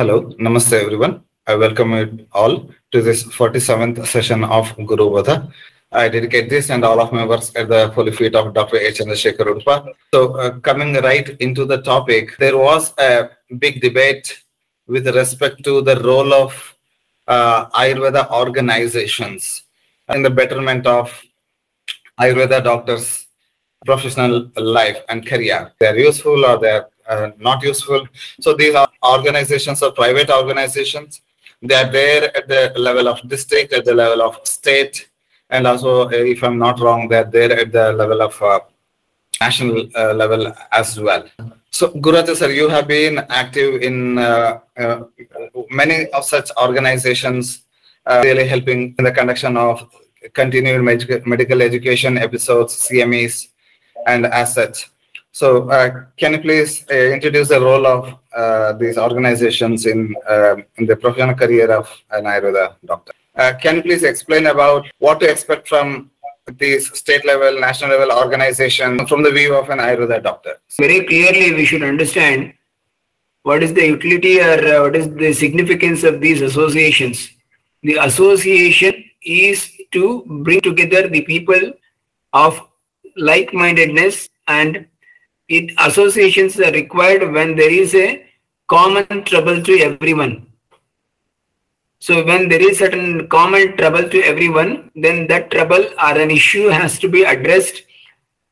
Hello, Namaste everyone. I welcome you all to this 47th session of Gurubodha. I dedicate this and all of my works at the holy feet of Dr. H. Chandrasekhar. So, uh, coming right into the topic, there was a big debate with respect to the role of uh, Ayurveda organizations in the betterment of Ayurveda doctors' professional life and career. They're useful or they're uh, not useful. So these are organizations or private organizations. They are there at the level of district, at the level of state, and also, uh, if I'm not wrong, they're there at the level of uh, national uh, level as well. So, Gururaja sir, you have been active in uh, uh, many of such organizations, uh, really helping in the conduction of continuing med- medical education episodes, CMEs, and as such. So, uh, can you please uh, introduce the role of uh, these organizations in in the professional career of an Ayurveda doctor? can you please explain about what to expect from these state level, national level organizations from the view of an Ayurveda doctor? Very clearly, we should understand what is the utility or uh, what is the significance of these associations. The association is to bring together the people of like mindedness and it associations are required when there is a common trouble to everyone so when there is certain common trouble to everyone, then that trouble or an issue has to be addressed.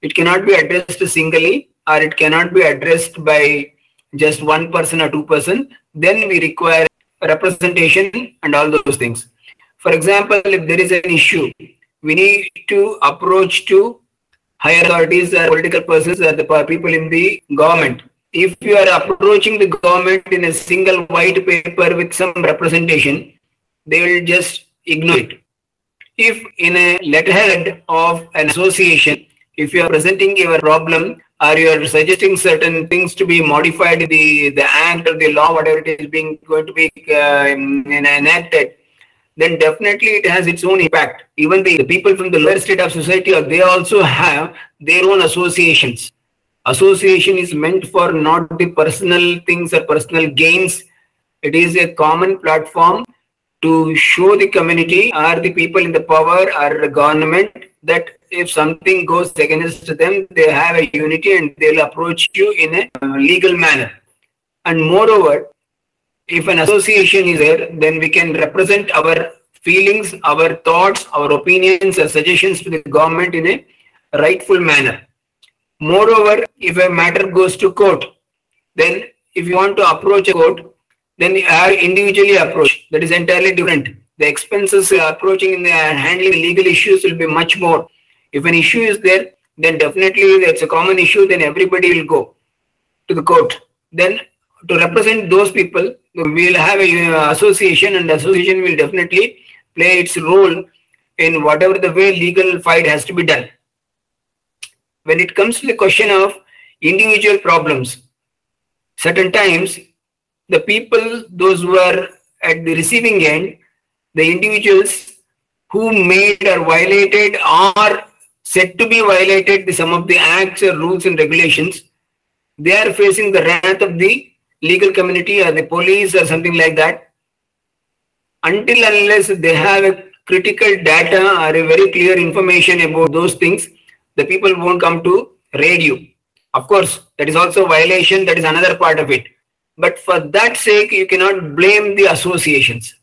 It cannot be addressed singly or it cannot be addressed by just one person or two person. Then we require representation and all those things. For example, if there is an issue, we need to approach to higher authorities or political persons or the people in the government. If you are approaching the government in a single white paper with some representation, they will just ignore it. If in a letterhead of an association, if you are presenting your problem or you are suggesting certain things to be modified, the, the act or the law, whatever it is being going to be uh, enacted, then definitely it has its own impact. Even the, the people from the lower state of society, they also have their own associations. Association is meant for not the personal things or personal gains. It is a common platform to show the community or the people in the power or the government that if something goes against them, they have a unity and they'll approach you in a uh, legal manner. And moreover, if an association is there, then we can represent our feelings, our thoughts, our opinions, or suggestions to the government in a rightful manner. Moreover, if a matter goes to court, then if you want to approach a court, then are individually approach. That is entirely different. The expenses approaching and handling legal issues will be much more. If an issue is there, then definitely it's a common issue, then everybody will go to the court. Then to represent those people, we will have a uh, association and the association will definitely play its role in whatever the way legal fight has to be done. When it comes to the question of individual problems, certain times the people, those who are at the receiving end, the individuals who made or violated or said to be violated some of the acts or rules and regulations, they are facing the wrath of the legal community or the police or something like that. Until unless they have a critical data or a very clear information about those things, the people won't come to raid you. Of course, that is also violation. That is another part of it. But for that sake, you cannot blame the associations.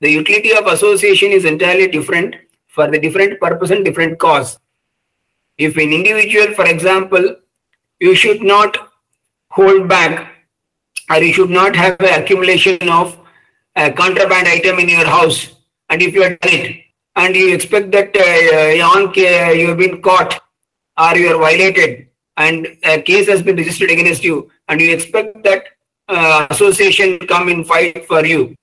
The utility of association is entirely different for the different purpose and different cause. If an individual, for example, you should not hold back or you should not have an accumulation of a contraband item in your house and if you are done it and you expect that uh, you have been caught or you are violated and a case has been registered against you and you expect that uh, association come in fight for you.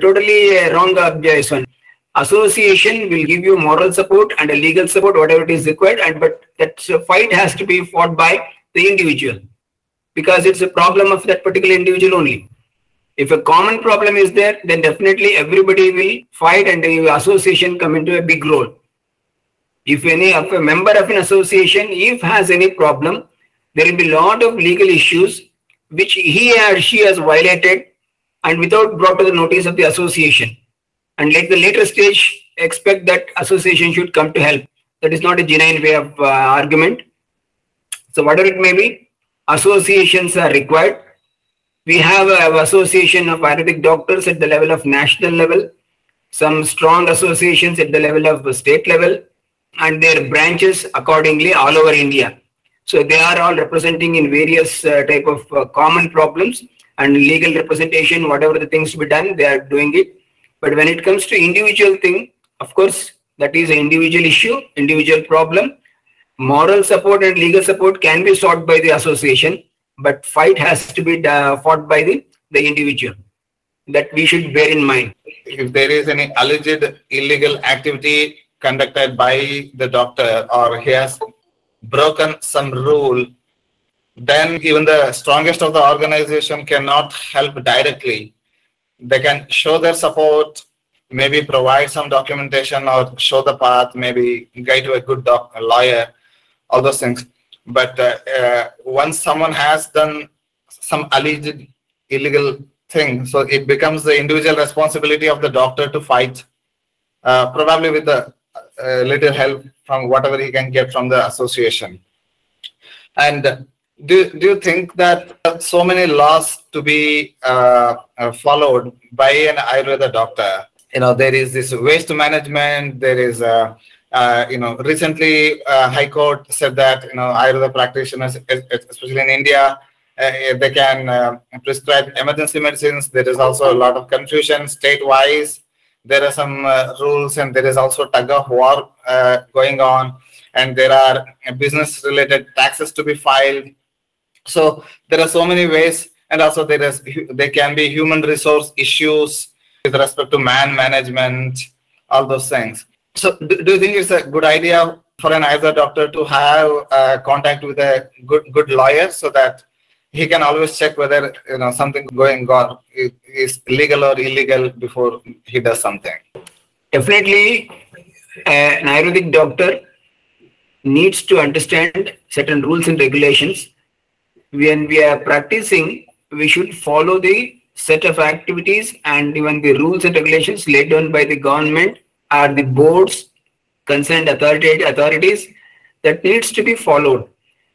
Totally uh, wrong objection. Association will give you moral support and legal support, whatever it is required, and but that fight has to be fought by the individual because it's a problem of that particular individual only. If a common problem is there, then definitely everybody will fight and the association come into a big role. If any of a member of an association, if has any problem, there will be a lot of legal issues which he or she has violated and without brought to the notice of the association. And like the later stage, expect that association should come to help. That is not a genuine way of uh, argument. So whatever it may be, associations are required. We have an association of Ayurvedic doctors at the level of national level, some strong associations at the level of state level, and their branches accordingly all over India. So they are all representing in various uh, type of uh, common problems and legal representation, whatever the things to be done, they are doing it. But when it comes to individual thing, of course, that is an individual issue, individual problem. Moral support and legal support can be sought by the association, but fight has to be uh, fought by the, the individual. That we should bear in mind. If there is any alleged illegal activity conducted by the doctor or he has broken some rule, then even the strongest of the organization cannot help directly. They can show their support, maybe provide some documentation or show the path, maybe guide to a good doc, a lawyer, all those things. But uh, uh, once someone has done some alleged illegal thing, so it becomes the individual responsibility of the doctor to fight, uh, probably with the uh, little help from whatever he can get from the association. And do, do you think that so many laws to be uh, uh, followed by an Ayurveda doctor? You know, there is this waste management, there is a uh, you know, recently uh, High Court said that you know Ayurveda practitioners, especially in India, uh, they can uh, prescribe emergency medicines. There is also a lot of confusion state-wise. There are some uh, rules, and there is also tug of war going on, and there are business-related taxes to be filed. So there are so many ways, and also there is there can be human resource issues with respect to man management, all those things. So, do, do you think it's a good idea for an Ayurveda doctor to have uh, contact with a good good lawyer so that he can always check whether you know something going on is legal or illegal before he does something? Definitely, an Ayurvedic doctor needs to understand certain rules and regulations. When we are practicing, we should follow the set of activities and even the rules and regulations laid down by the government are the boards, concerned authority, authorities that needs to be followed.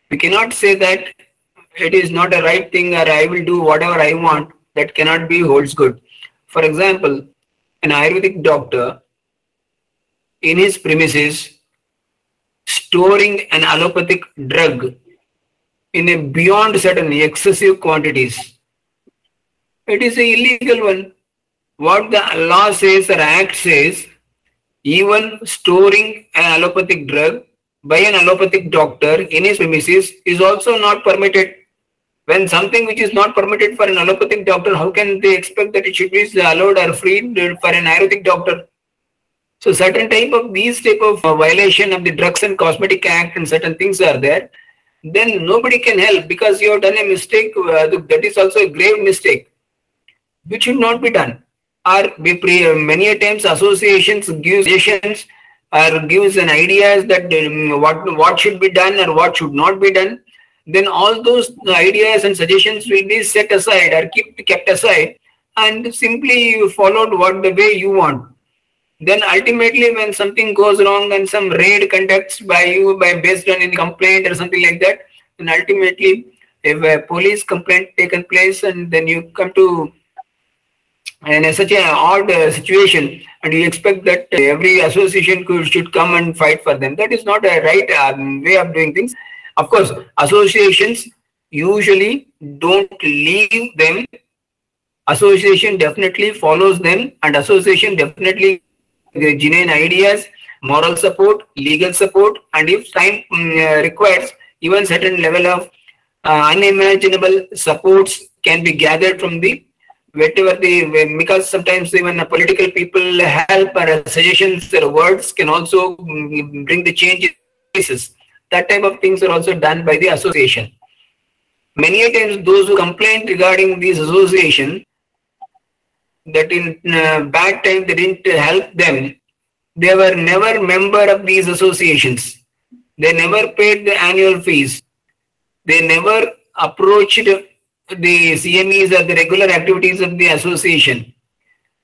We cannot say that it is not a right thing or I will do whatever I want. That cannot be holds good. For example, an Ayurvedic doctor in his premises storing an allopathic drug in a beyond certain excessive quantities. It is a illegal one. What the law says or act says even storing an allopathic drug by an allopathic doctor in his premises is also not permitted. When something which is not permitted for an allopathic doctor, how can they expect that it should be allowed or free for an ayurvedic doctor? So certain type of these type of violation of the Drugs and Cosmetic Act and certain things are there, then nobody can help because you have done a mistake. Uh, that is also a grave mistake, which should not be done or many times associations give suggestions or gives an ideas that um, what what should be done or what should not be done. Then all those ideas and suggestions will be set aside or kept kept aside and simply you followed what the way you want. Then ultimately when something goes wrong and some raid conducts by you by based on any complaint or something like that then ultimately if a police complaint taken place and then you come to in such an odd uh, situation. And you expect that every association could, should come and fight for them. That is not a right um, way of doing things. Of course associations usually don't leave them. Association definitely follows them. And association definitely genuine ideas moral support legal support. And if time um, uh, requires even certain level of uh, unimaginable supports can be gathered from the whatever the because sometimes even political people help or suggestions or words can also bring the changes. That type of things are also done by the association. Many times those who complain regarding this association that in uh, bad time they didn't help them, they were never member of these associations. They never paid the annual fees. They never approached the CMEs or the regular activities of the association.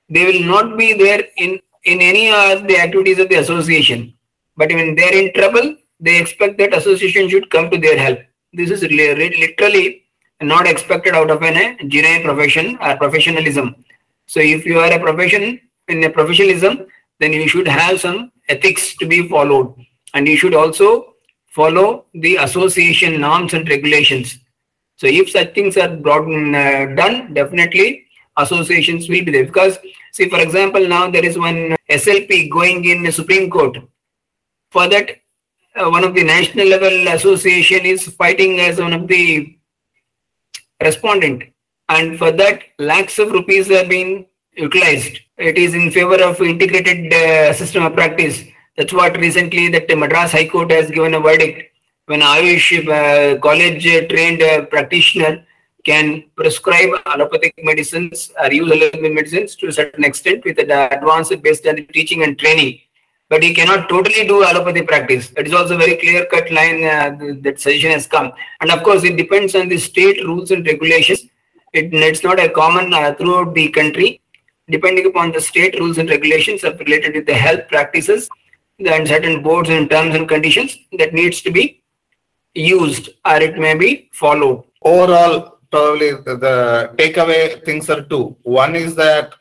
They will not be there in, in any of the activities of the association. But when they're in trouble, they expect that association should come to their help. This is literally not expected out of a genuine eh, profession or professionalism. So if you are a profession in a professionalism, then you should have some ethics to be followed. And you should also follow the association norms and regulations. So if such things are brought, uh, done, definitely associations will be there. Because see, for example, now there is one SLP going in the Supreme Court. For that, uh, one of the national level association is fighting as one of the respondent. And for that, lakhs of rupees have been utilized. It is in favor of integrated uh, system of practice. That's what recently that the Madras High Court has given a verdict. When Ayush uh, college trained uh, practitioner can prescribe allopathic medicines or use allopathic medicines to a certain extent with advanced based on teaching and training. But he cannot totally do allopathy practice. That is also very clear cut line uh, that suggestion has come. And of course, it depends on the state rules and regulations. It, it's not a common uh, throughout the country depending upon the state rules and regulations of related with the health practices and certain boards and terms and conditions that needs to be used or it may be followed. Overall, probably the, the takeaway things are two. One is that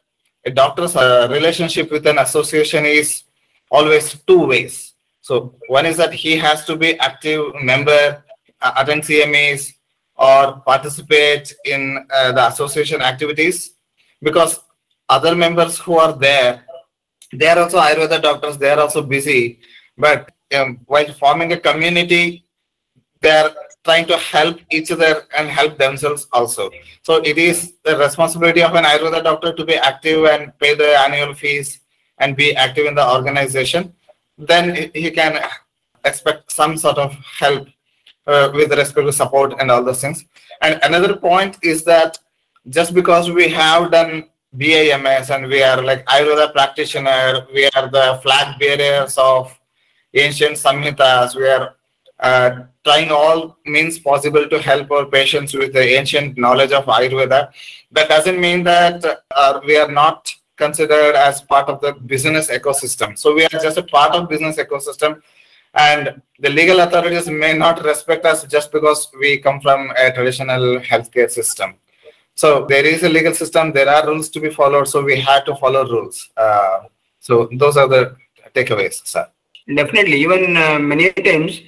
a doctor's uh, relationship with an association is always two ways. So one is that he has to be active member, uh, attend CMEs, or participate in uh, the association activities because other members who are there, they are also Ayurveda doctors, they are also busy. But um, while forming a community, they are trying to help each other and help themselves also. So it is the responsibility of an Ayurveda doctor to be active and pay the annual fees and be active in the organization. Then he can expect some sort of help uh, with respect to support and all those things. And another point is that just because we have done BAMS and we are like Ayurveda practitioner. We are the flag bearers of ancient Samhitas. We are uh, trying all means possible to help our patients with the ancient knowledge of Ayurveda. That doesn't mean that uh, we are not considered as part of the business ecosystem. So we are just a part of business ecosystem and the legal authorities may not respect us just because we come from a traditional healthcare system. So there is a legal system. There are rules to be followed. So we had to follow rules. Uh, so those are the takeaways, sir. Definitely. Even uh, many times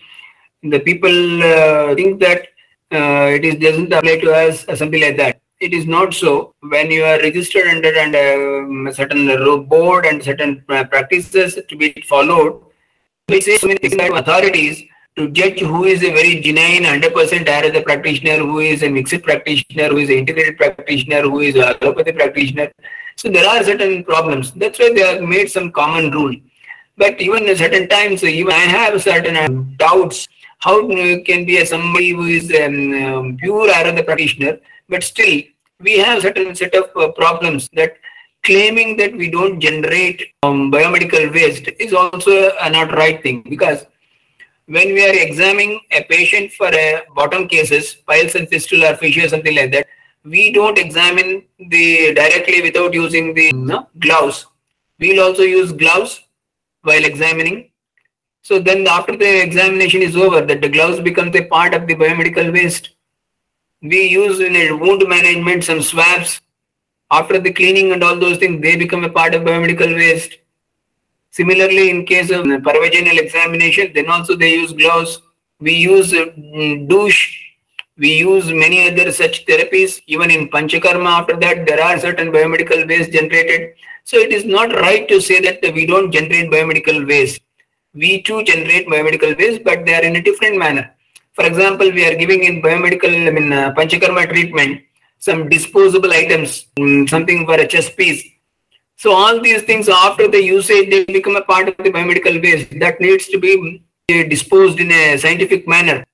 the people uh, think that uh, it is doesn't apply to us or something like that. It is not so. When you are registered under and um, certain board and certain uh, practices to be followed, we say so many authorities to judge who is a very genuine 100% Ayurveda practitioner, who is a mixed practitioner, who is an integrated practitioner, who is a allopathy practitioner. So there are certain problems. That's why they have made some common rule. But even at certain times, even I have certain uh, doubts. How can be a somebody who is a um, um, pure Ayurveda practitioner, but still we have certain set of uh, problems that claiming that we don't generate um, biomedical waste is also a not right thing because when we are examining a patient for a bottom cases, piles and fistula or fissure, something like that, we don't examine the directly without using the gloves. We'll also use gloves while examining. So then after the examination is over, that the gloves becomes a part of the biomedical waste. We use in a wound management some swabs. After the cleaning and all those things, they become a part of biomedical waste Similarly, in case of paravaginal examination, then also they use gloves. We use uh, douche. We use many other such therapies. Even in Panchakarma, after that, there are certain biomedical waste generated. So it is not right to say that we don't generate biomedical waste. We too generate biomedical waste, but they are in a different manner. For example, we are giving in biomedical, I mean, uh, Panchakarma treatment, some disposable items, mm, something for a chest piece so all these things after the usage, they become a part of the biomedical waste that needs to be disposed in a scientific manner.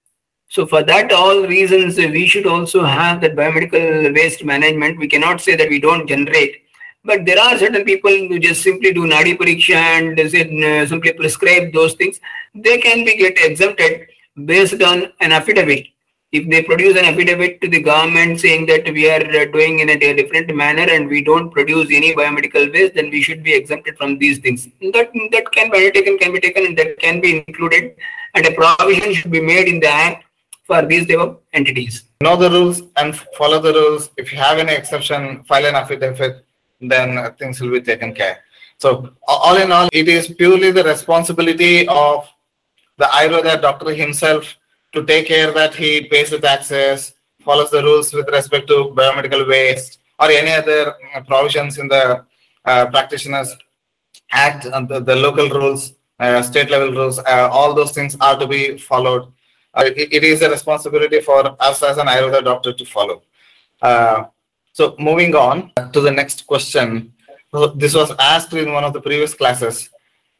So for that all reasons, we should also have that biomedical waste management. We cannot say that we don't generate. But there are certain people who just simply do nadi pariksha and uh, simply prescribe those things. They can be get exempted based on an affidavit. if they produce an affidavit to the government saying that we are uh, doing in a different manner and we don't produce any biomedical waste, then we should be exempted from these things. That that can be undertaken, can be taken, and that can be included, and a provision should be made in the act for these of entities. Know the rules and follow the rules. If you have any exception, file an affidavit, then uh, things will be taken care. So all in all, it is purely the responsibility of the Ayurveda doctor himself to take care that he pays the taxes, follows the rules with respect to biomedical waste or any other uh, provisions in the uh, practitioners act and the, the local rules, uh, state level rules, uh, all those things are to be followed. Uh, it, it is a responsibility for us as an Ayurveda doctor to follow. So moving on to the next question. This was asked in one of the previous classes.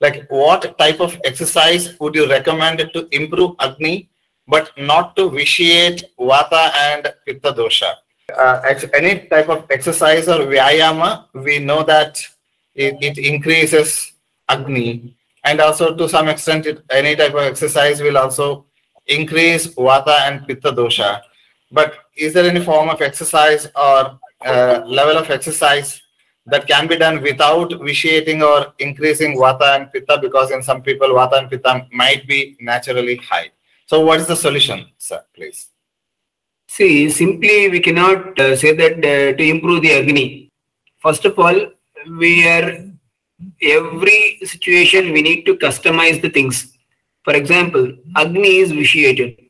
Like what type of exercise would you recommend to improve Agni but not to vitiate Vata and Pitta dosha? Uh, any type of exercise or Vyayama, we know that it, it increases Agni and also to some extent it, any type of exercise will also increase Vata and Pitta dosha. But is there any form of exercise or uh, level of exercise that can be done without vitiating or increasing Vata and Pitta? Because in some people, Vata and Pitta might be naturally high. So, what is the solution, sir, please? See, simply we cannot uh, say that uh, to improve the Agni. First of all, we are every situation we need to customize the things. For example, Agni is vitiated.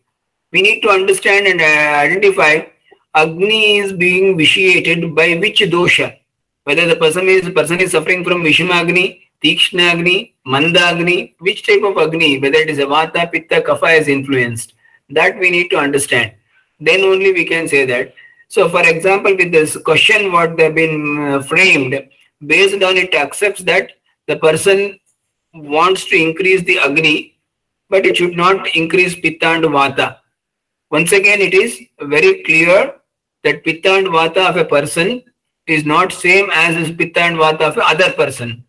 We need to understand and uh, identify Agni is being vitiated by which dosha. Whether the person is person is suffering from Vishamagni, Tikshna Agni, Manda Agni, which type of Agni, whether it is Vata, Pitta, Kapha is influenced. That we need to understand. Then only we can say that. So, for example, with this question, what they've been uh, framed, based on it accepts that the person wants to increase the Agni, but it should not increase Pitta and Vata. Once again, it is very clear that Pitta and Vata of a person is not same as is Pitta and Vata of other person.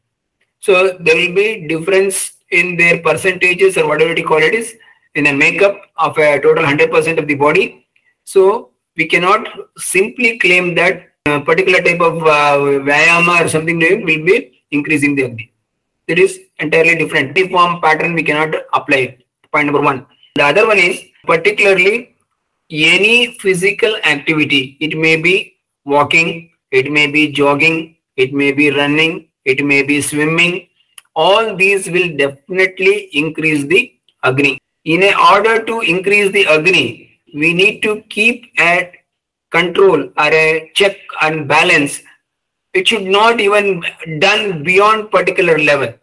So there will be difference in their percentages or whatever you call it is in a makeup of a total 100% of the body. So we cannot simply claim that a particular type of uh, Vyayama or something will be increasing the Agni. It is entirely different. Uniform pattern we cannot apply. Point number one. The other one is particularly any physical activity. It may be walking, it may be jogging, it may be running, it may be swimming. All these will definitely increase the Agni. In order to increase the Agni, we need to keep at control or a check and balance. It should not even done beyond particular level.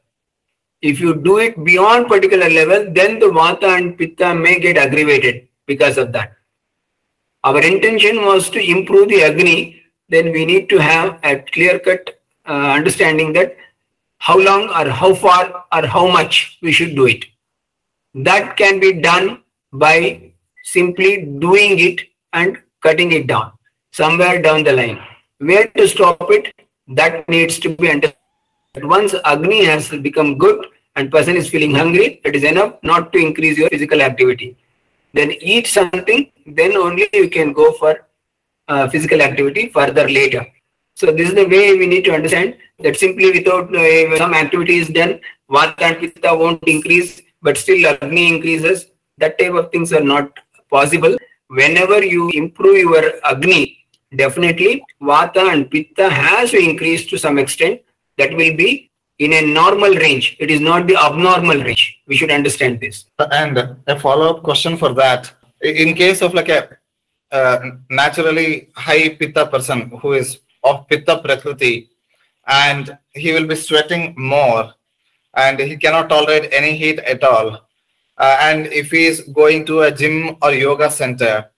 If you do it beyond particular level, then the Vata and Pitta may get aggravated because of that. Our intention was to improve the Agni, then we need to have a clear cut uh, understanding that how long or how far or how much we should do it. That can be done by simply doing it and cutting it down somewhere down the line. Where to stop it, that needs to be understood. Once Agni has become good and person is feeling hungry, it is enough not to increase your physical activity. Then eat something, then only you can go for uh, physical activity further later. So this is the way we need to understand that simply without uh, some activity is done, Vata and Pitta won't increase, but still Agni increases. That type of things are not possible. Whenever you improve your Agni, definitely Vata and Pitta has to increase to some extent. That will be in a normal range. It is not the abnormal range. We should understand this. And a follow-up question for that. In case of like a uh, naturally high pitta person who is of pitta prakriti and he will be sweating more and he cannot tolerate any heat at all. Uh, and if he is going to a gym or yoga center,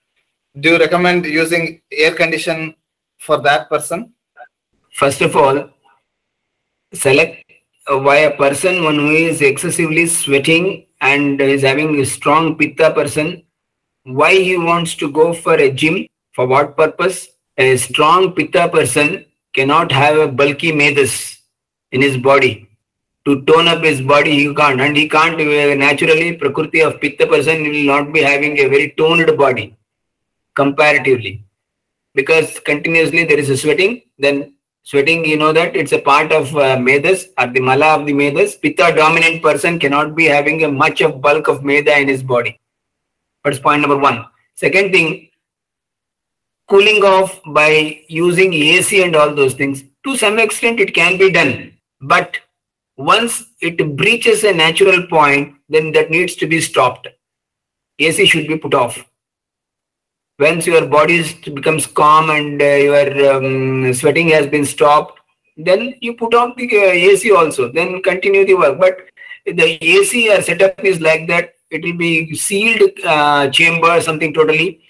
do you recommend using air condition for that person? First of all, select why a person one who is excessively sweating and is having a strong pitta person why he wants to go for a gym for what purpose? A strong pitta person cannot have a bulky medas in his body. To tone up his body he can't. And he can't uh, naturally prakriti of pitta person will not be having a very toned body comparatively. Because continuously there is a sweating then sweating you know that? It's a part of uh, medas or the mala of the medas. Pitta dominant person cannot be having a much of bulk of meda in his body. That's point number one. Second thing cooling off by using ac and all those things. To some extent it can be done. But once it breaches a natural point then that needs to be stopped. Ac should be put off once your body becomes calm and uh, your um, sweating has been stopped then you put on the uh, ac also. Then continue the work. But the ac or setup is like that. It will be sealed uh, chamber something totally.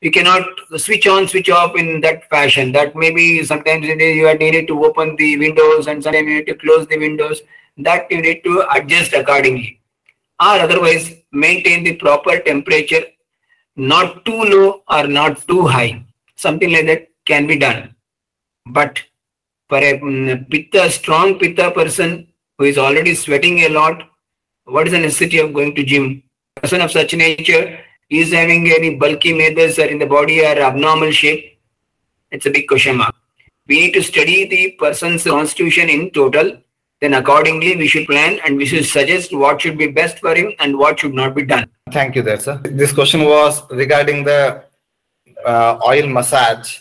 You cannot switch on switch off in that fashion. That maybe sometimes you are needed to open the windows and sometimes you need to close the windows. That you need to adjust accordingly. Or otherwise maintain the proper temperature not too low or not too high. Something like that can be done. But for a mm, pitta, strong pitta person who is already sweating a lot, what is the necessity of going to gym? Person of such nature is having any bulky medas or in the body or abnormal shape. It's a big question mark. We need to study the person's constitution in total. Then accordingly, we should plan and we should suggest what should be best for him and what should not be done. Thank you there, sir. This question was regarding the uh, oil massage.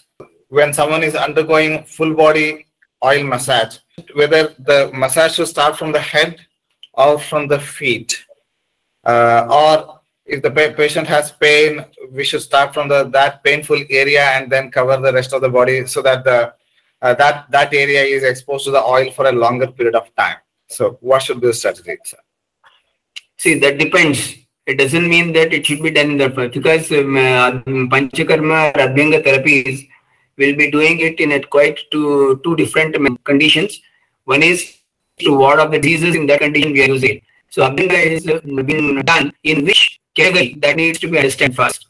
When someone is undergoing full body oil massage, whether the massage should start from the head or from the feet, uh, or if the patient has pain, we should start from the that painful area and then cover the rest of the body so that the uh, that that area is exposed to the oil for a longer period of time. So, what should be the strategy, sir? See, that depends it doesn't mean that it should be done in that way because um, uh, Panchakarma or Abhyanga therapies will be doing it in a quite two, two different conditions. One is to ward off the diseases in that condition we are using. So Abhyanga is uh, being done in which category that needs to be understood first.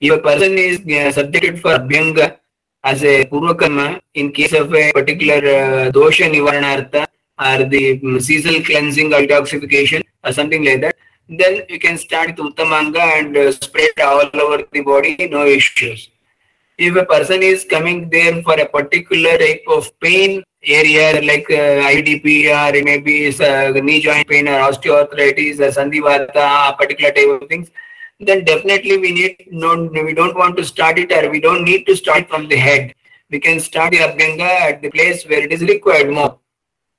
If a person is uh, subjected for Abhyanga as a Purvakarma in case of a particular uh, dosha nivaranartha or the um, seasonal cleansing or detoxification or something like that, then you can start Uttamanga and uh, spread all over the body, no issues. If a person is coming there for a particular type of pain area like uh, IDP or maybe uh, knee joint pain or osteoarthritis or sandhivata, particular type of things, then definitely we need no, we don't want to start it or we don't need to start from the head. We can start the Abhyanga at the place where it is required more.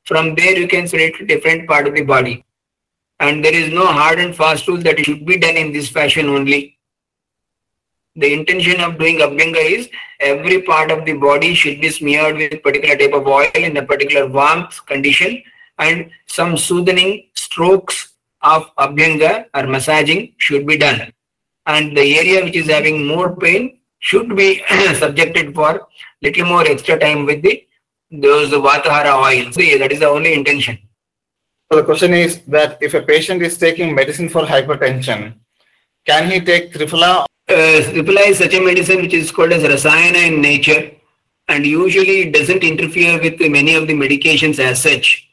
From there you can spread to different part of the body and there is no hard and fast rule that it should be done in this fashion only. The intention of doing Abhyanga is every part of the body should be smeared with particular type of oil in a particular warmth condition and some soothing strokes of Abhyanga or massaging should be done. And the area which is having more pain should be subjected for little more extra time with the those Vatahara oils. That is the only intention. So the question is that if a patient is taking medicine for hypertension, can he take Triphala? Uh, Triphala is such a medicine which is called as Rasayana in nature and usually it doesn't interfere with many of the medications as such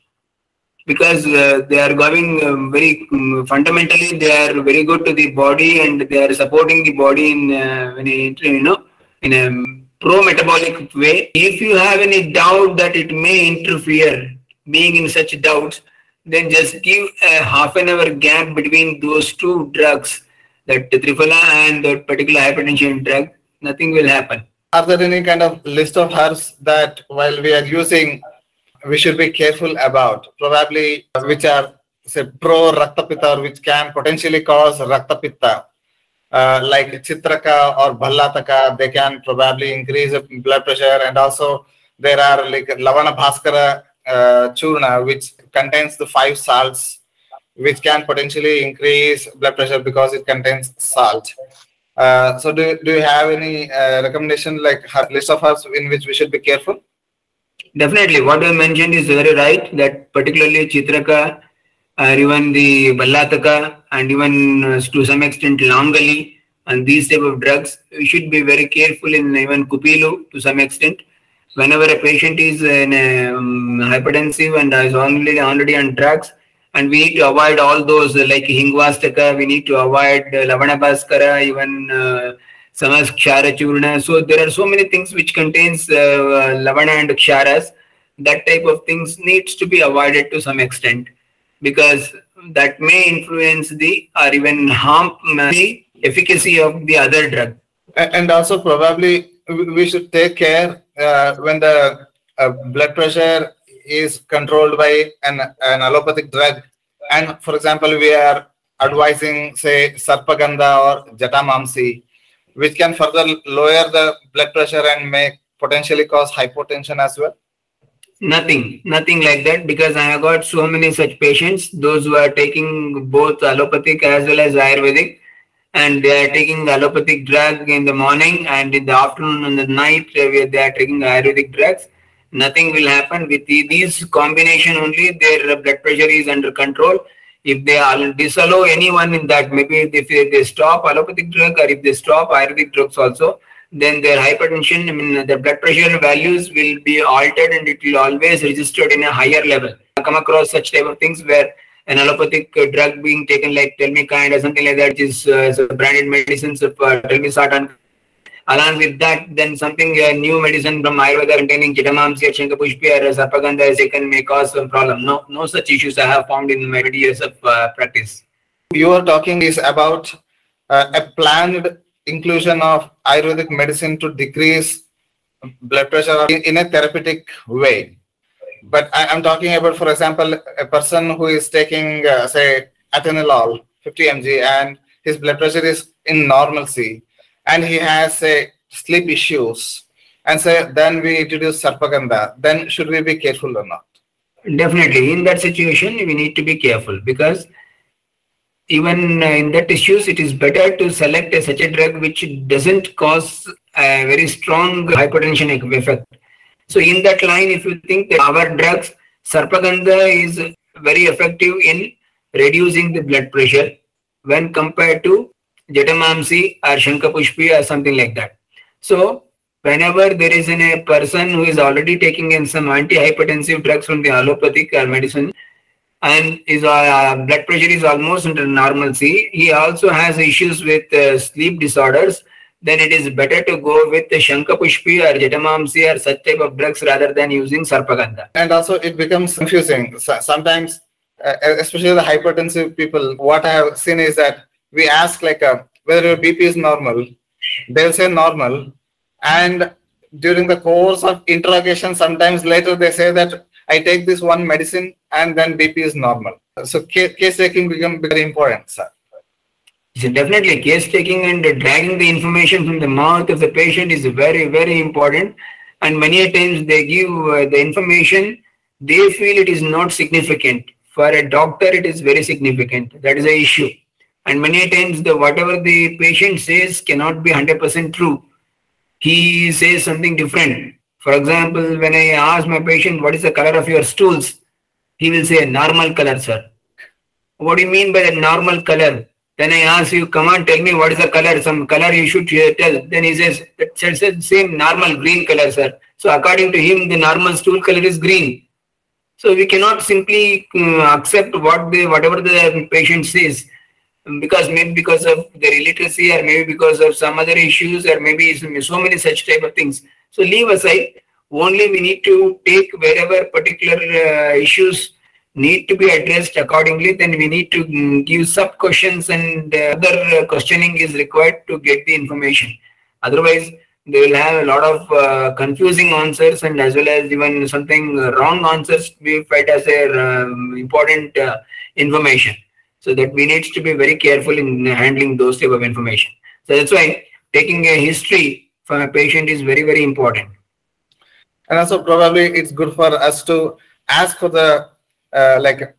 because uh, they are going um, very um, fundamentally they are very good to the body and they are supporting the body in uh, a, you know in a pro metabolic way if you have any doubt that it may interfere being in such doubts then just give a half an hour gap between those two drugs, that Triphala and that particular hypertension drug, nothing will happen. Are there any kind of list of herbs that while we are using, we should be careful about? Probably which are say pro Raktapitta or which can potentially cause Raktapitta. Uh, like Chitraka or Bhallataka, they can probably increase blood pressure and also there are like Lavana Bhaskara uh, churna, which contains the five salts, which can potentially increase blood pressure because it contains salt. Uh, so, do, do you have any uh, recommendation like list of herbs in which we should be careful? Definitely, what I mentioned is very right. That particularly Chitraka, or even the Bhallataka, and even uh, to some extent Langali, and these type of drugs, we should be very careful in even Kupilu to some extent whenever a patient is in a, um, hypertensive and is only already on drugs, and we need to avoid all those uh, like Hingvastaka, we need to avoid uh, Lavana Bhaskara, even uh, kshara churna. So there are so many things which contains uh, lavana and ksharas. That type of things needs to be avoided to some extent because that may influence the or even harm the efficacy of the other drug. And also probably we should take care uh, when the uh, blood pressure is controlled by an, an allopathic drug. And for example, we are advising say Sarpagandha or Jatamamsi, which can further lower the blood pressure and may potentially cause hypotension as well. Nothing, nothing like that because I have got so many such patients, those who are taking both allopathic as well as Ayurvedic, and they are taking the allopathic drug in the morning and in the afternoon and the night where they are taking Ayurvedic drugs. Nothing will happen with the, these combination only. Their blood pressure is under control. If they disallow anyone in that, maybe if they, they stop allopathic drug or if they stop Ayurvedic drugs also, then their hypertension, I mean, the blood pressure values will be altered and it will always registered in a higher level. I come across such type of things where an allopathic drug being taken like Telmikind or something like that which is uh, branded medicines of Telmisartan. Along with that, then something uh, new medicine from Ayurveda containing Jatamamsi or Shankapushpi or Sarpagandha taken may cause some problem. No, no such issues I have found in my years of uh, practice. You are talking is about uh, a planned inclusion of Ayurvedic medicine to decrease blood pressure in, in a therapeutic way. But I, am talking about, for example, a person who is taking, uh, say, atenolol 50 mg and his blood pressure is in normalcy and he has a sleep issues and so then we introduce sarpagandha then should we be careful or not? Definitely, in that situation, we need to be careful because even in that issues, it is better to select a, such a drug which doesn't cause a very strong hypertension effect. So, in that line, if you think that our drugs, Sarpagandha is very effective in reducing the blood pressure when compared to Jatamamsi or Shankapushpi or something like that. So, whenever there is in a person who is already taking in some antihypertensive drugs from the allopathic or medicine and his uh, blood pressure is almost under normalcy, he also has issues with uh, sleep disorders, then it is better to go with the Shankapushpi or Jatamamsi or such type of drugs rather than using Sarpagandha. and also it becomes confusing So- sometimes uh, especially the hypertensive people what i have seen is that we ask like uh, whether your bp is normal they'll say normal and during the course of interrogation sometimes later they say that i take this one medicine and then bp is normal so ca- case taking become very important sir So definitely case taking and dragging the information from the mouth of the patient is very, very important. And many times they give uh, the information, they feel it is not significant. For a doctor, it is very significant. That is the issue. And many times the whatever the patient says cannot be 100% true. He says something different. For example, when I ask my patient, what is the color of your stools? He will say normal color, sir. What do you mean by the normal color? Then I ask you, come on, tell me what is the color? Some color you should tell. Then he says, the same normal green color, sir. So according to him, the normal stool color is green. So we cannot simply uh, accept what the whatever the patient says because maybe because of their illiteracy or maybe because of some other issues or maybe so many such type of things. So leave aside. Only we need to take wherever particular uh, issues need to be addressed accordingly. Then we need to mm, give sub questions and uh, other uh, questioning is required to get the information. Otherwise, they will have a lot of uh, confusing answers and as well as even something wrong answers we find as a um, important uh, information so that we need to be very careful in handling those type of information. So that's why taking a history from a patient is very very important. And also probably it's good for us to ask for the uh, like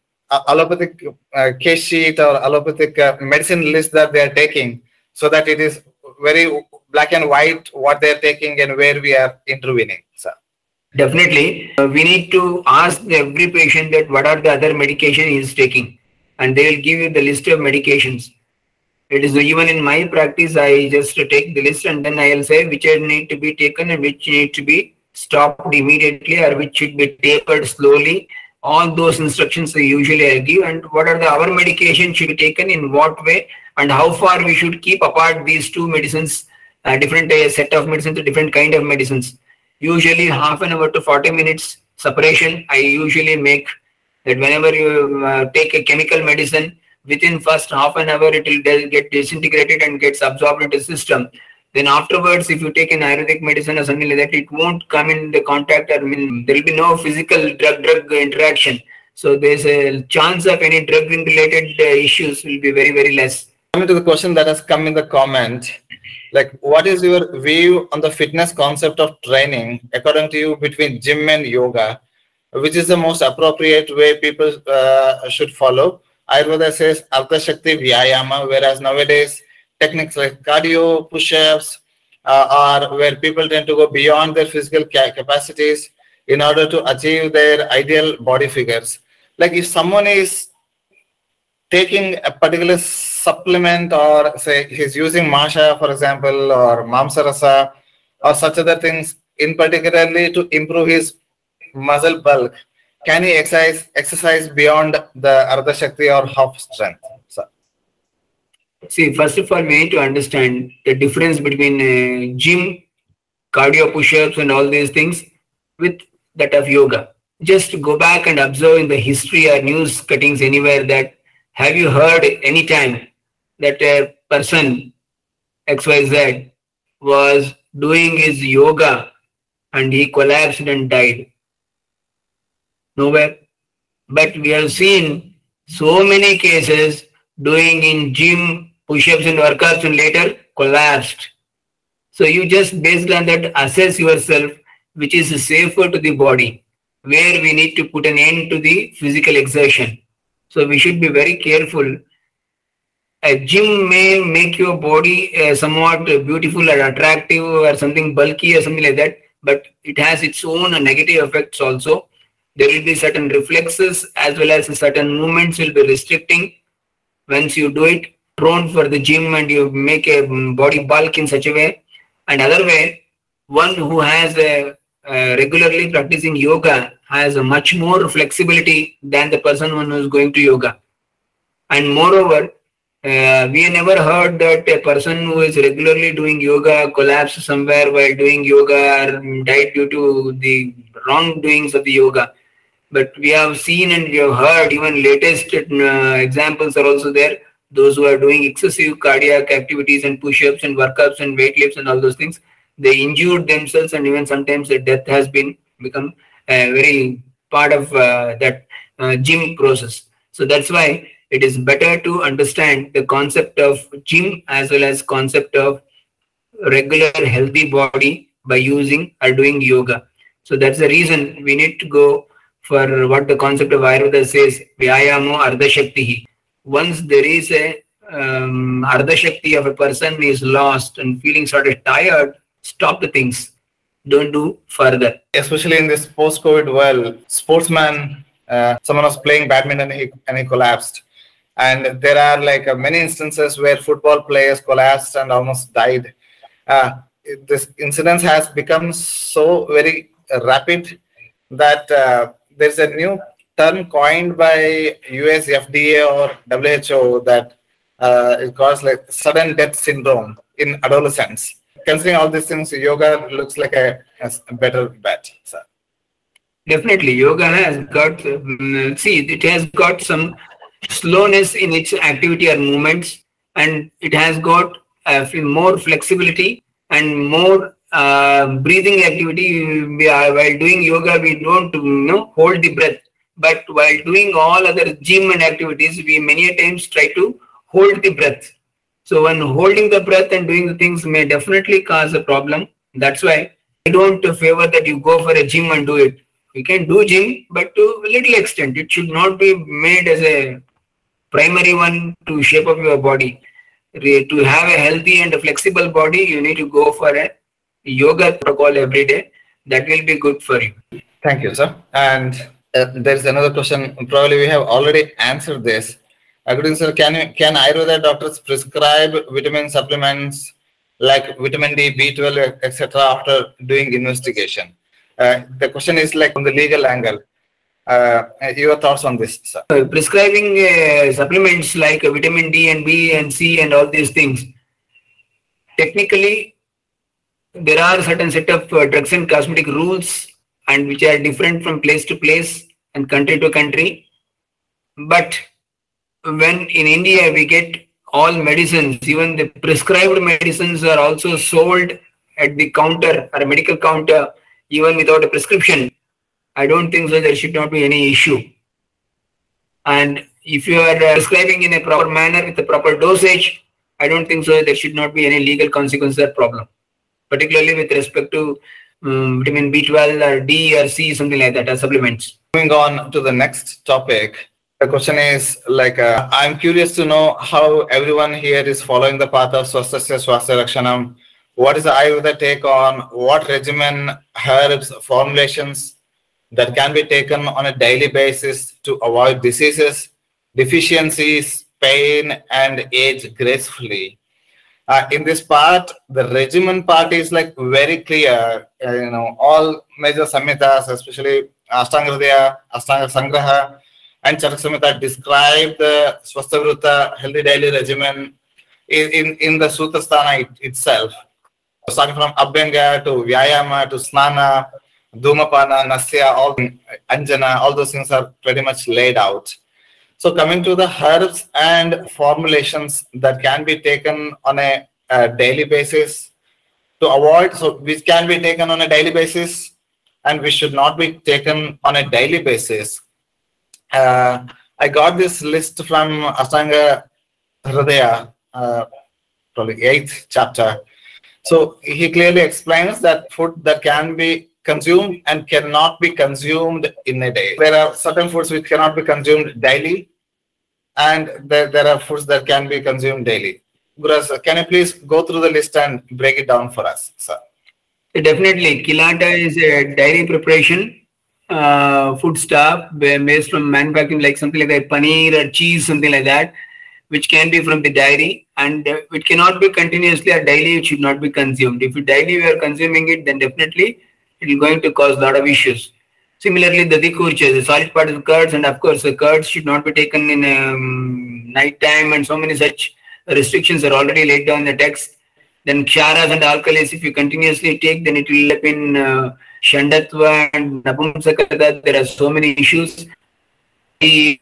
allopathic uh, case sheet or allopathic uh, medicine list that they are taking so that it is very black and white what they are taking and where we are intervening sir. Definitely, uh, we need to ask every patient that what are the other medication he is taking, and they will give you the list of medications. It is even in my practice, I just take the list and then I will say which need to be taken and which need to be stopped immediately or which should be tapered slowly. All those instructions usually I give and what are the our medications should be taken in what way and how far we should keep apart these two medicines uh, different uh, set of medicines, different kind of medicines. Usually half an hour to 40 minutes separation. I usually make that whenever you uh, take a chemical medicine, within first half an hour it will get disintegrated and gets absorbed into the system. Then afterwards, if you take an Ayurvedic medicine or something like that, it won't come in the contact. I mean, there will be no physical drug-drug interaction. So there's a chance of any drug-related uh, issues will be very very less. Coming to the question that has come in the comment, like what is your view on the fitness concept of training according to you between gym and yoga? Which is the most appropriate way people uh, should follow? Ayurveda says Ardha Shakti Vyayama, whereas nowadays techniques like cardio, push-ups, uh, are where people tend to go beyond their physical capacities in order to achieve their ideal body figures. Like if someone is taking a particular supplement or say he's using masha for example or mamsarasa or such other things in particularly to improve his muscle bulk can he exercise exercise beyond the ardha shakti or half strength so, See, first of all, we need to understand the difference between uh, gym, cardio push-ups, and all these things with that of yoga. Just go back and observe in the history or news cuttings anywhere that have you heard any time that a person XYZ was doing his yoga and he collapsed and died? Nowhere. But we have seen so many cases doing in gym push-ups and workouts and later collapsed. So you just based on that assess yourself which is safer to the body, where we need to put an end to the physical exertion. So we should be very careful. A gym may make your body uh, somewhat beautiful or attractive or something bulky or something like that, but it has its own negative effects also. There will be certain reflexes as well as certain movements will be restricting. Once you do it prone for the gym and you make a body bulk in such a way. And other way one who has a, regularly practicing yoga has a much more flexibility than the person who is going to yoga. And moreover uh, we never heard that a person who is regularly doing yoga collapsed somewhere while doing yoga or died due to the wrongdoings of the yoga but we have seen and we have heard even latest uh, examples are also there. Those who are doing excessive cardiac activities and push-ups and workups and weight lifts and all those things they injured themselves and even sometimes the death has been become a very part of uh, that uh, gym process. So that's why it is better to understand the concept of gym as well as concept of regular healthy body by using or doing yoga. So that's the reason we need to go for what the concept of ayurveda says vyayamo ardha shakti once there is a um, of a person is lost and feeling sort of tired stop the things. Don't do further. Especially in this post-covid world sportsman uh, someone was playing badminton and he, and he collapsed. And there are like uh, many instances where football players collapsed and almost died. Uh, this incidence has become so very rapid that uh, there's a new term coined by US FDA or WHO that uh, it calls like sudden death syndrome in adolescents. Considering all these things, yoga looks like a, a better bet. So. Definitely, yoga has got um, see it has got some slowness in its activity or movements, and it has got uh, more flexibility and more uh, breathing activity. We are, while doing yoga, we don't you know hold the breath but while doing all other gym and activities, we many times try to hold the breath. So when holding the breath and doing the things may definitely cause a problem. That's why I don't favor that you go for a gym and do it. You can do gym, but to a little extent. It should not be made as a primary one to shape up your body. To have a healthy and a flexible body, you need to go for a yoga protocol every day. That will be good for you. Thank you, sir. And uh, there's another question. Probably we have already answered this. According sir, can you, can Ayurveda doctors prescribe vitamin supplements like vitamin D, B12, etc. after doing investigation? Uh, the question is like from the legal angle. Uh, your thoughts on this, sir? Uh, prescribing uh, supplements like vitamin D and B and C and all these things. Technically, there are certain set of uh, drugs and cosmetic rules and which are different from place to place and country to country. But when in India we get all medicines, even the prescribed medicines are also sold at the counter or medical counter, even without a prescription. I don't think so. There should not be any issue. And if you are uh, prescribing in a proper manner with a proper dosage, I don't think so. There should not be any legal consequence or problem, particularly with respect to um, vitamin B12 or D or C, something like that, as supplements. Moving on to the next topic, the question is like, uh, I'm curious to know how everyone here is following the path of Swastasya Swasthya. What is the Ayurveda take on what regimen, herbs, formulations that can be taken on a daily basis to avoid diseases, deficiencies, pain, and age gracefully? Uh, in this part, the regimen part is like very clear. Uh, you know, all major samhitas, especially Ashtanga Hridaya, Ashtanga Sangraha, and Charak Samhita describe the Swasthavruta healthy daily regimen in, in, in the Sutrasthana it, itself. Starting from Abhyanga to Vyayama to Snana, Dhumapana, Nasya, all Anjana, all those things are pretty much laid out. So coming to the herbs and formulations that can be taken on a, a daily basis to avoid, so which can be taken on a daily basis and which should not be taken on a daily basis. Uh, I got this list from Ashtanga Hridaya, uh, probably eighth chapter. So he clearly explains that food that can be consumed and cannot be consumed in a day. There are certain foods which cannot be consumed daily, and there, there are foods that can be consumed daily. Guras, can you please go through the list and break it down for us, sir? Definitely, kilata is a dairy preparation uh, food stuff based from manufacturing, like something like that, paneer or cheese, something like that, which can be from the dairy and uh, it cannot be continuously or daily. It should not be consumed. If you daily we are consuming it, then definitely it is going to cause a lot of issues. Similarly, the dikurcha, the solid part of the curds, and of course, the curds should not be taken in um, night time, and so many such restrictions are already laid down in the text. Then ksharas and alkalis, if you continuously take, then it will end up in uh, Shandatva and Napumsakata. There are so many issues. And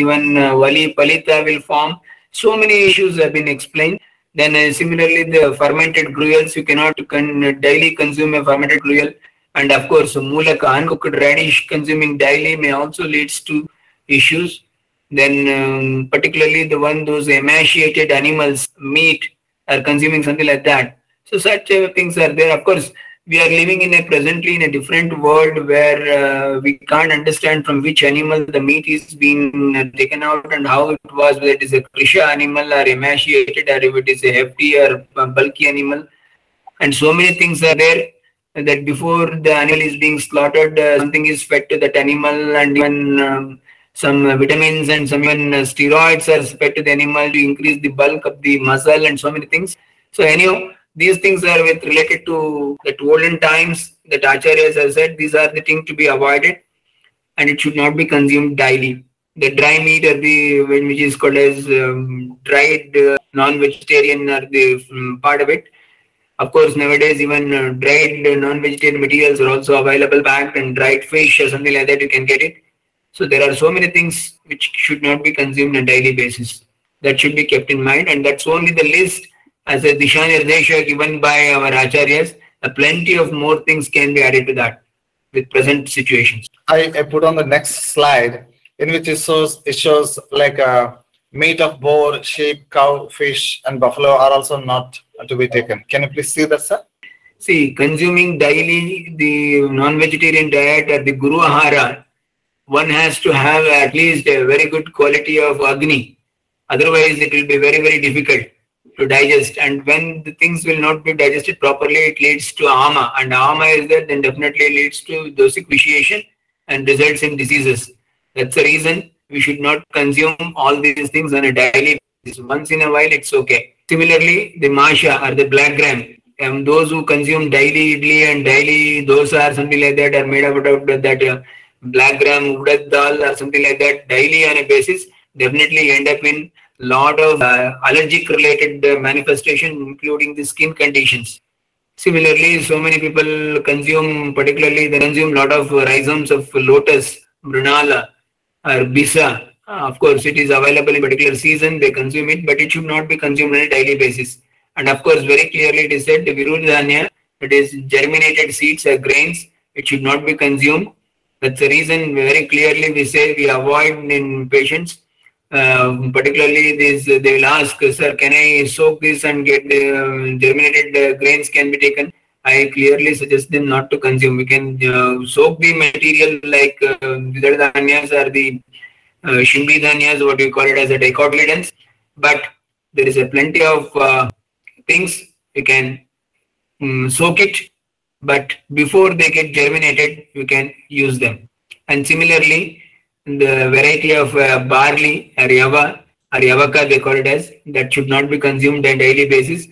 even uh, Vali Palita will form. So many issues have been explained. Then uh, similarly, the fermented gruels, you cannot con- daily consume a fermented gruel. And of course, mulaka, uncooked radish consuming daily may also leads to issues. Then um, particularly the one, those emaciated animals, meat, are consuming something like that. So such uh, things are there. Of course, we are living in a presently in a different world where uh, we can't understand from which animal the meat is being uh, taken out and how it was, whether it is a krisha animal or emaciated or if it is a hefty or bulky animal. And so many things are there that before the animal is being slaughtered, uh, something is fed to that animal and even um, some vitamins and some even steroids are fed to the animal to increase the bulk of the muscle and so many things. So anyhow, these things are with related to the olden times that acharyas have said these are the things to be avoided and it should not be consumed daily. The dry meat or the which is called as um, dried uh, non-vegetarian or the um, part of it. Of course, nowadays even uh, dried non-vegetarian materials are also available back and dried fish or something like that you can get it. So there are so many things which should not be consumed on a daily basis. That should be kept in mind and that's only the list as a Disha given by our acharyas, uh, plenty of more things can be added to that with present situations. I, I put on the next slide in which it shows it shows like a meat of boar, sheep, cow, fish, and buffalo are also not to be taken. Can you please see that, sir? See, consuming daily the non-vegetarian diet at the Guru Ahara, one has to have at least a very good quality of Agni. Otherwise, it will be very, very difficult to digest and when the things will not be digested properly it leads to ama and ama is there then definitely leads to dosic vitiation and results in diseases that's the reason we should not consume all these things on a daily basis once in a while it's okay similarly the masha or the black gram um, those who consume daily idli and daily dosa or something like that are made up of that uh, black gram udad dal or something like that daily on a basis definitely end up in lot of uh, allergic related uh, manifestation including the skin conditions Similarly, so many people consume, particularly they consume lot of rhizomes of lotus, brunala, or bisa. Uh, of course, it is available in particular season, they consume it, but it should not be consumed on a daily basis. And of course, very clearly it is said, the virudhanya, that is germinated seeds or grains, it should not be consumed. That's the reason very clearly we say we avoid in patients uh, particularly this they will ask sir can i soak this and get the uh, germinated uh, grains can be taken i clearly suggest them not to consume we can uh, soak the material like uh, dhanyas or the uh, shimbi dhanyas what we call it as a dicotyledons but there is a plenty of uh, things you can um, soak it but before they get germinated you can use them and similarly the variety of uh, barley or yava they call it as that should not be consumed on daily basis.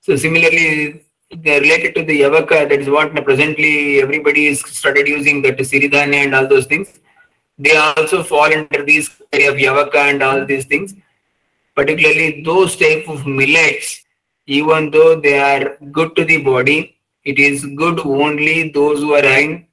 So similarly, they are related to the yavaka, that is what presently everybody is started using that siridhanya and all those things. They also fall under these area of yavaka and all these things. Particularly those type of millets, even though they are good to the body, it is good only those who are having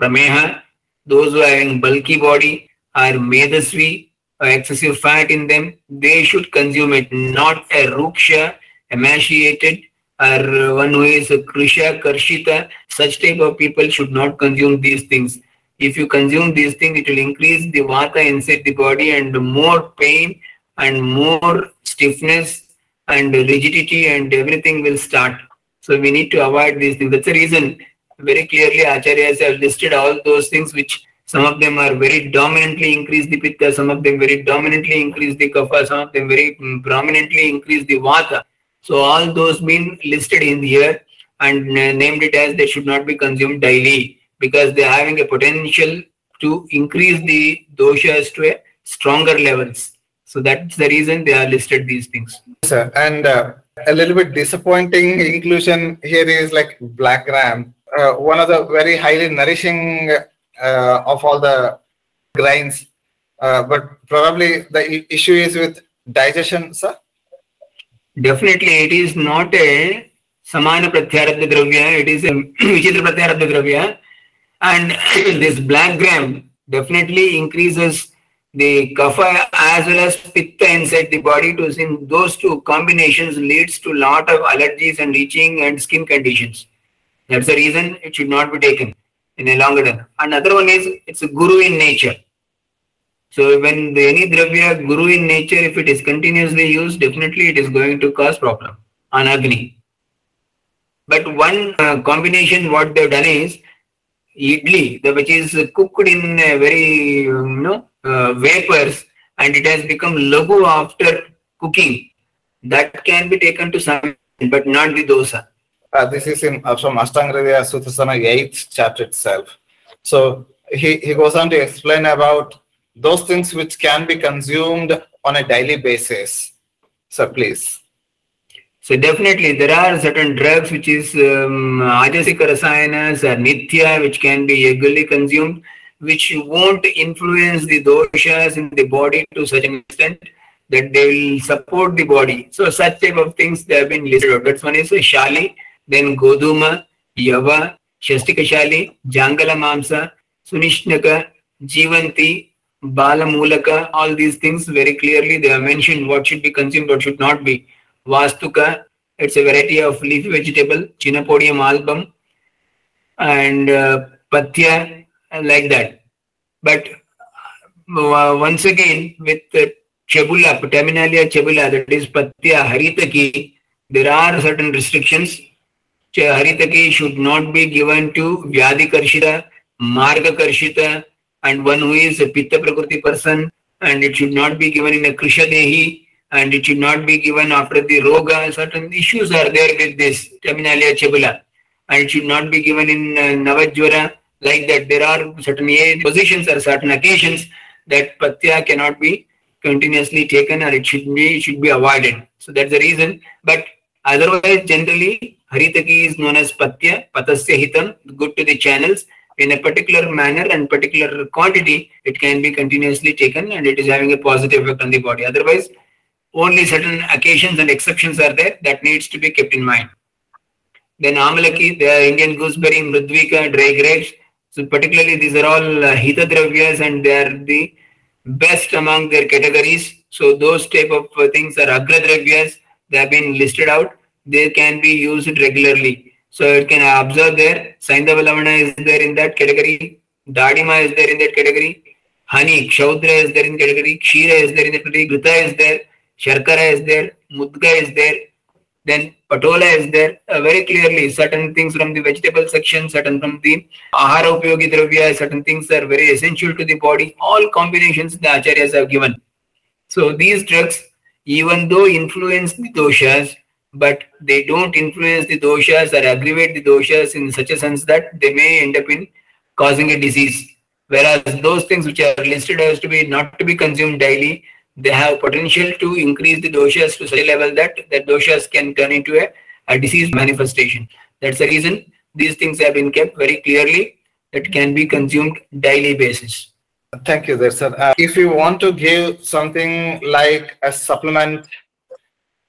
prameha those who are having bulky body or medasvi or excessive fat in them, they should consume it, not a ruksha, emaciated, or one who is a krisha, karshita. Such type of people should not consume these things. If you consume these things, it will increase the vata inside the body and more pain and more stiffness and rigidity and everything will start. So we need to avoid these things. That's the reason very clearly acharyas have listed all those things which some of them are very dominantly increase the pitta, some of them very dominantly increase the kapha, some of them very mm, prominently increase the vata. So all those been listed in here and named it as they should not be consumed daily because they are having a potential to increase the doshas to a stronger levels. So that's the reason they are listed these things. Sir, and uh, a little bit disappointing inclusion here is like black gram uh, one of the very highly nourishing uh, of all the grains, uh, but probably the issue is with digestion, sir. Definitely, it is not a samana pratyarabdha dravya, it is a vichitra pratyarabdha dravya. And this black gram definitely increases the kapha as well as pitta inside the body to sin those two combinations leads to lot of allergies and itching and skin conditions that's the reason it should not be taken in a longer term. Another one is it's a guru in nature. So when the, any dravya guru in nature, if it is continuously used, definitely it is going to cause problem on Agni. But one uh, combination what they've done is idli, which is cooked in very you know uh, vapors and it has become lagu after cooking. That can be taken to some, but not the dosa. Uh, this is in uh, from Ashtanga Sutrasthana 8th chapter itself. So he, he goes on to explain about those things which can be consumed on a daily basis. So please. So definitely there are certain drugs which is um, ajasrika rasayanas or nitya which can be regularly consumed which won't influence the doshas in the body to such an extent that they will support the body. So such type of things they have been listed. That's one is a shali then Goduma, Yava, Shastikashali, Jangala Mamsa, Sunishnaka, Jivanti, Balamulaka, all these things very clearly they are mentioned what should be consumed, what should not be. Vastuka, it's a variety of leafy vegetable, Chinapodium album, and uh, Pathya, like that. But uh, once again, with uh, Chebula, Terminalia chebula, that is Pathya Haritaki, there are certain restrictions Haritaki should not be given to Vyadi Karshita, Marga Karshita, and one who is a Pitta Prakriti person, and it should not be given in a Krishadehi, and it should not be given after the Roga. Certain issues are there with this Terminalia Chebula, and it should not be given in uh, Navajwara. Like that, there are certain positions or certain occasions that Pathya cannot be continuously taken or it should be it should be avoided. So that's the reason. But otherwise, generally, Haritaki is known as Pathya, Patasya Hitam, good to the channels. In a particular manner and particular quantity, it can be continuously taken and it is having a positive effect on the body. Otherwise, only certain occasions and exceptions are there that needs to be kept in mind. then amalaki, the Indian gooseberry, mridvika, dry grapes. So particularly these are all uh, hitadravyas and they are the best among their categories. So those type of uh, things are agradravyas. They have been listed out. They can be used regularly. So it can observe there. Saindava is there in that category. Dadima is there in that category. Honey, Kshaudra is there in that category. Kshira is there in the category. Ghrita is there. Sharkara is there. Mudga is there. Then Patola is there. Uh, very clearly, certain things from the vegetable section, certain from the Ahara Upyogi Dravya, certain things are very essential to the body. All combinations the Acharyas have given. So these drugs, even though influence the doshas, but they don't influence the doshas or aggravate the doshas in such a sense that they may end up in causing a disease. Whereas those things which are listed as to be not to be consumed daily, they have potential to increase the doshas to such a level that the doshas can turn into a, a disease manifestation. That's the reason these things have been kept very clearly that can be consumed daily basis. Thank you there, sir. Uh, if you want to give something like a supplement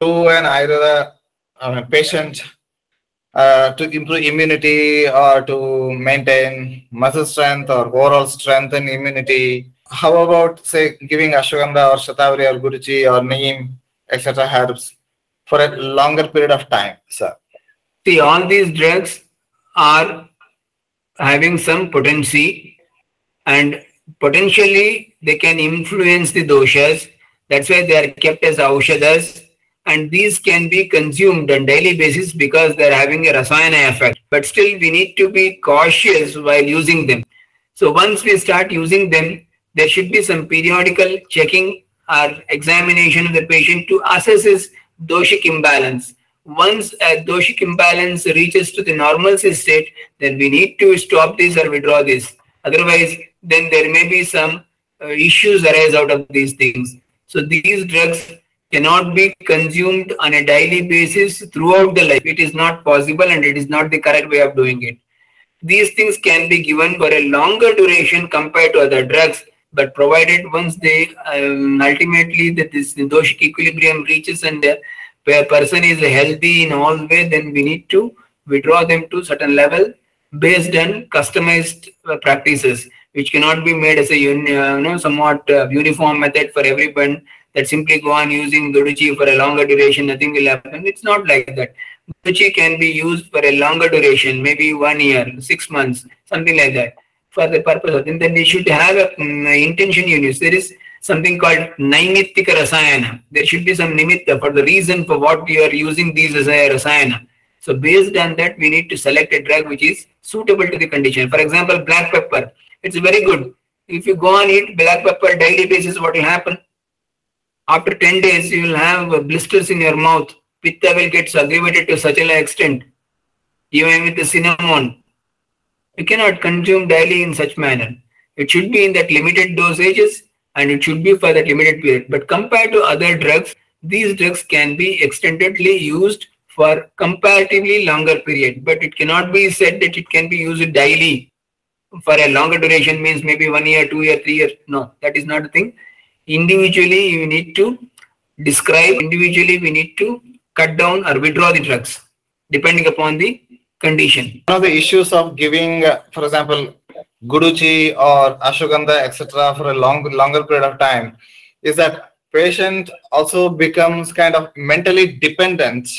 to an either uh, patient uh, to improve immunity or to maintain muscle strength or overall strength and immunity, how about say giving ashwagandha or shatavari or guruchi or neem, etc. herbs for a longer period of time, sir? See, all these drugs are having some potency and potentially they can influence the doshas. That's why they are kept as aushadas and these can be consumed on daily basis because they're having a rasayana effect. But still we need to be cautious while using them. So once we start using them, there should be some periodical checking or examination of the patient to assess his doshic imbalance. Once a doshic imbalance reaches to the normalcy state, then we need to stop this or withdraw this. Otherwise, then there may be some uh, issues arise out of these things. So these drugs cannot be consumed on a daily basis throughout the life. It is not possible and it is not the correct way of doing it. These things can be given for a longer duration compared to other drugs but provided once they um, ultimately that this doshic equilibrium reaches and the person is healthy in all way, then we need to withdraw them to certain level based on customized uh, practices, which cannot be made as a un, uh, you know somewhat uh, uniform method for everyone. That simply go on using Guruchi for a longer duration, nothing will happen. It's not like that. Guruchi can be used for a longer duration, maybe one year, six months, something like that for the purpose of then they should have um, intention units. There is something called Naimittika Rasayana. There should be some nimitta for the reason for what we are using these Rasayana. So based on that, we need to select a drug which is suitable to the condition. For example, black pepper. It's very good. If you go and eat black pepper daily basis, what will happen? After 10 days, you will have blisters in your mouth. Pitta will get aggravated to such an extent. Even with the cinnamon, you cannot consume daily in such manner. It should be in that limited dosages and it should be for that limited period. But compared to other drugs, these drugs can be extendedly used for comparatively longer period. But it cannot be said that it can be used daily for a longer duration means maybe one year, two year, three years. No, that is not the thing. Individually, you need to describe, individually we need to cut down or withdraw the drugs depending upon the condition. One of the issues of giving, uh, for example, Guruchi or Ashwagandha, etc., for a long, longer period of time, is that patient also becomes kind of mentally dependent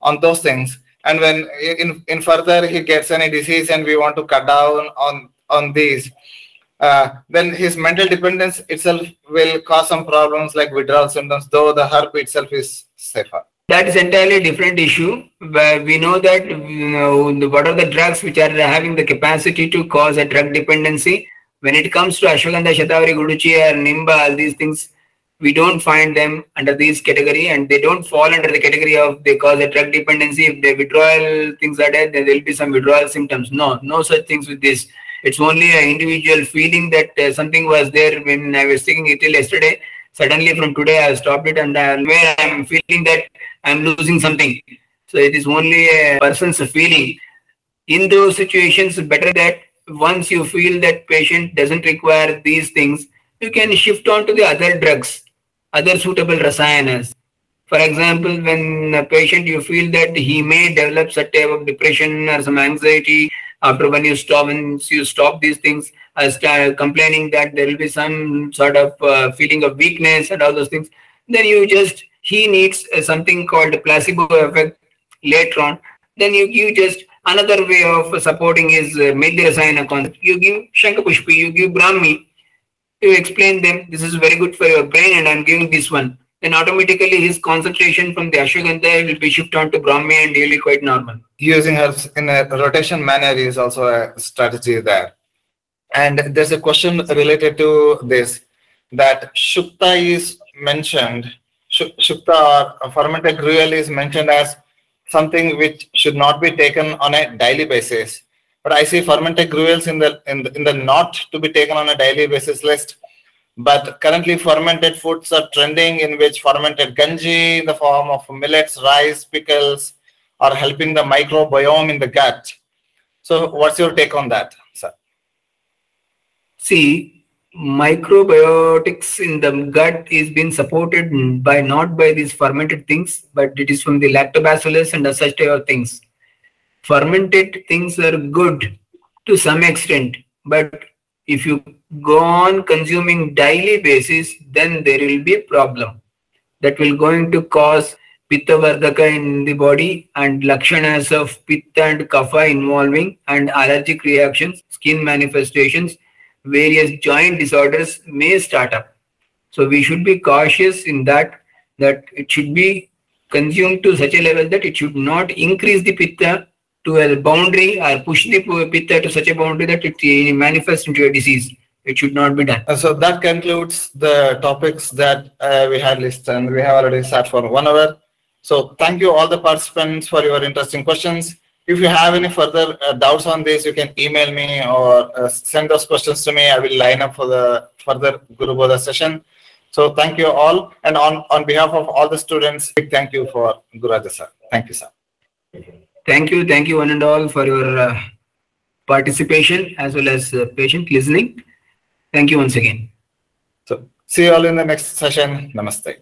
on those things. And when in, in further he gets any disease and we want to cut down on on these, uh, then his mental dependence itself will cause some problems like withdrawal symptoms, though the herb itself is safer. That is entirely different issue. We know that you know, what are the drugs which are having the capacity to cause a drug dependency. When it comes to ashwagandha, shatavari, guruchi, or nimba, all these things, we don't find them under this category, and they don't fall under the category of they cause a drug dependency. If the withdrawal things are there, there will be some withdrawal symptoms. No, no such things with this. It's only an individual feeling that uh, something was there when I was taking it till yesterday suddenly from today I stopped it and uh, where I'm feeling that I'm losing something. So it is only a person's feeling. In those situations, better that once you feel that patient doesn't require these things, you can shift on to the other drugs, other suitable rasayanas. For example, when a patient you feel that he may develop such type of depression or some anxiety after when you stop when you stop these things, uh, complaining that there will be some sort of uh, feeling of weakness and all those things, then you just he needs uh, something called placebo effect later on. Then you you just another way of supporting is uh, Medhyarasayana concept. You give Shankapushpi, you give Brahmi, you explain them this is very good for your brain and I'm giving this one. Then automatically his concentration from the Ashwagandha will be shifted on to Brahmi and he'll quite normal. Using herbs in a rotation manner is also a strategy there. And there's a question related to this that Shukta is mentioned, Shukta or fermented gruel is mentioned as something which should not be taken on a daily basis. But I see fermented gruels in the in the, in the not to be taken on a daily basis list. But currently, fermented foods are trending in which fermented ganji in the form of millets, rice, pickles are helping the microbiome in the gut. So, what's your take on that, sir? See, microbiotics in the gut is being supported by not by these fermented things, but it is from the lactobacillus and such type of things. Fermented things are good to some extent, but if you go on consuming daily basis, then there will be problem that will going to cause pitta vardhaka in the body and lakshanas of pitta and kapha involving and allergic reactions, skin manifestations, various joint disorders may start up. So we should be cautious in that that it should be consumed to such a level that it should not increase the pitta to a boundary or push the pitta to such a boundary that it manifests into a disease. It should not be done. So that concludes the topics that uh, we had listed, and we have already sat for one hour. So thank you all the participants for your interesting questions. If you have any further uh, doubts on this, you can email me or uh, send those questions to me. I will line up for the further Gurubodha session. So thank you all, and on on behalf of all the students, big thank you for Gururaja sir. Thank you, sir. Thank you, thank you one and all for your uh, participation as well as uh, patient listening. Thank you once again. So see you all in the next session. Namaste.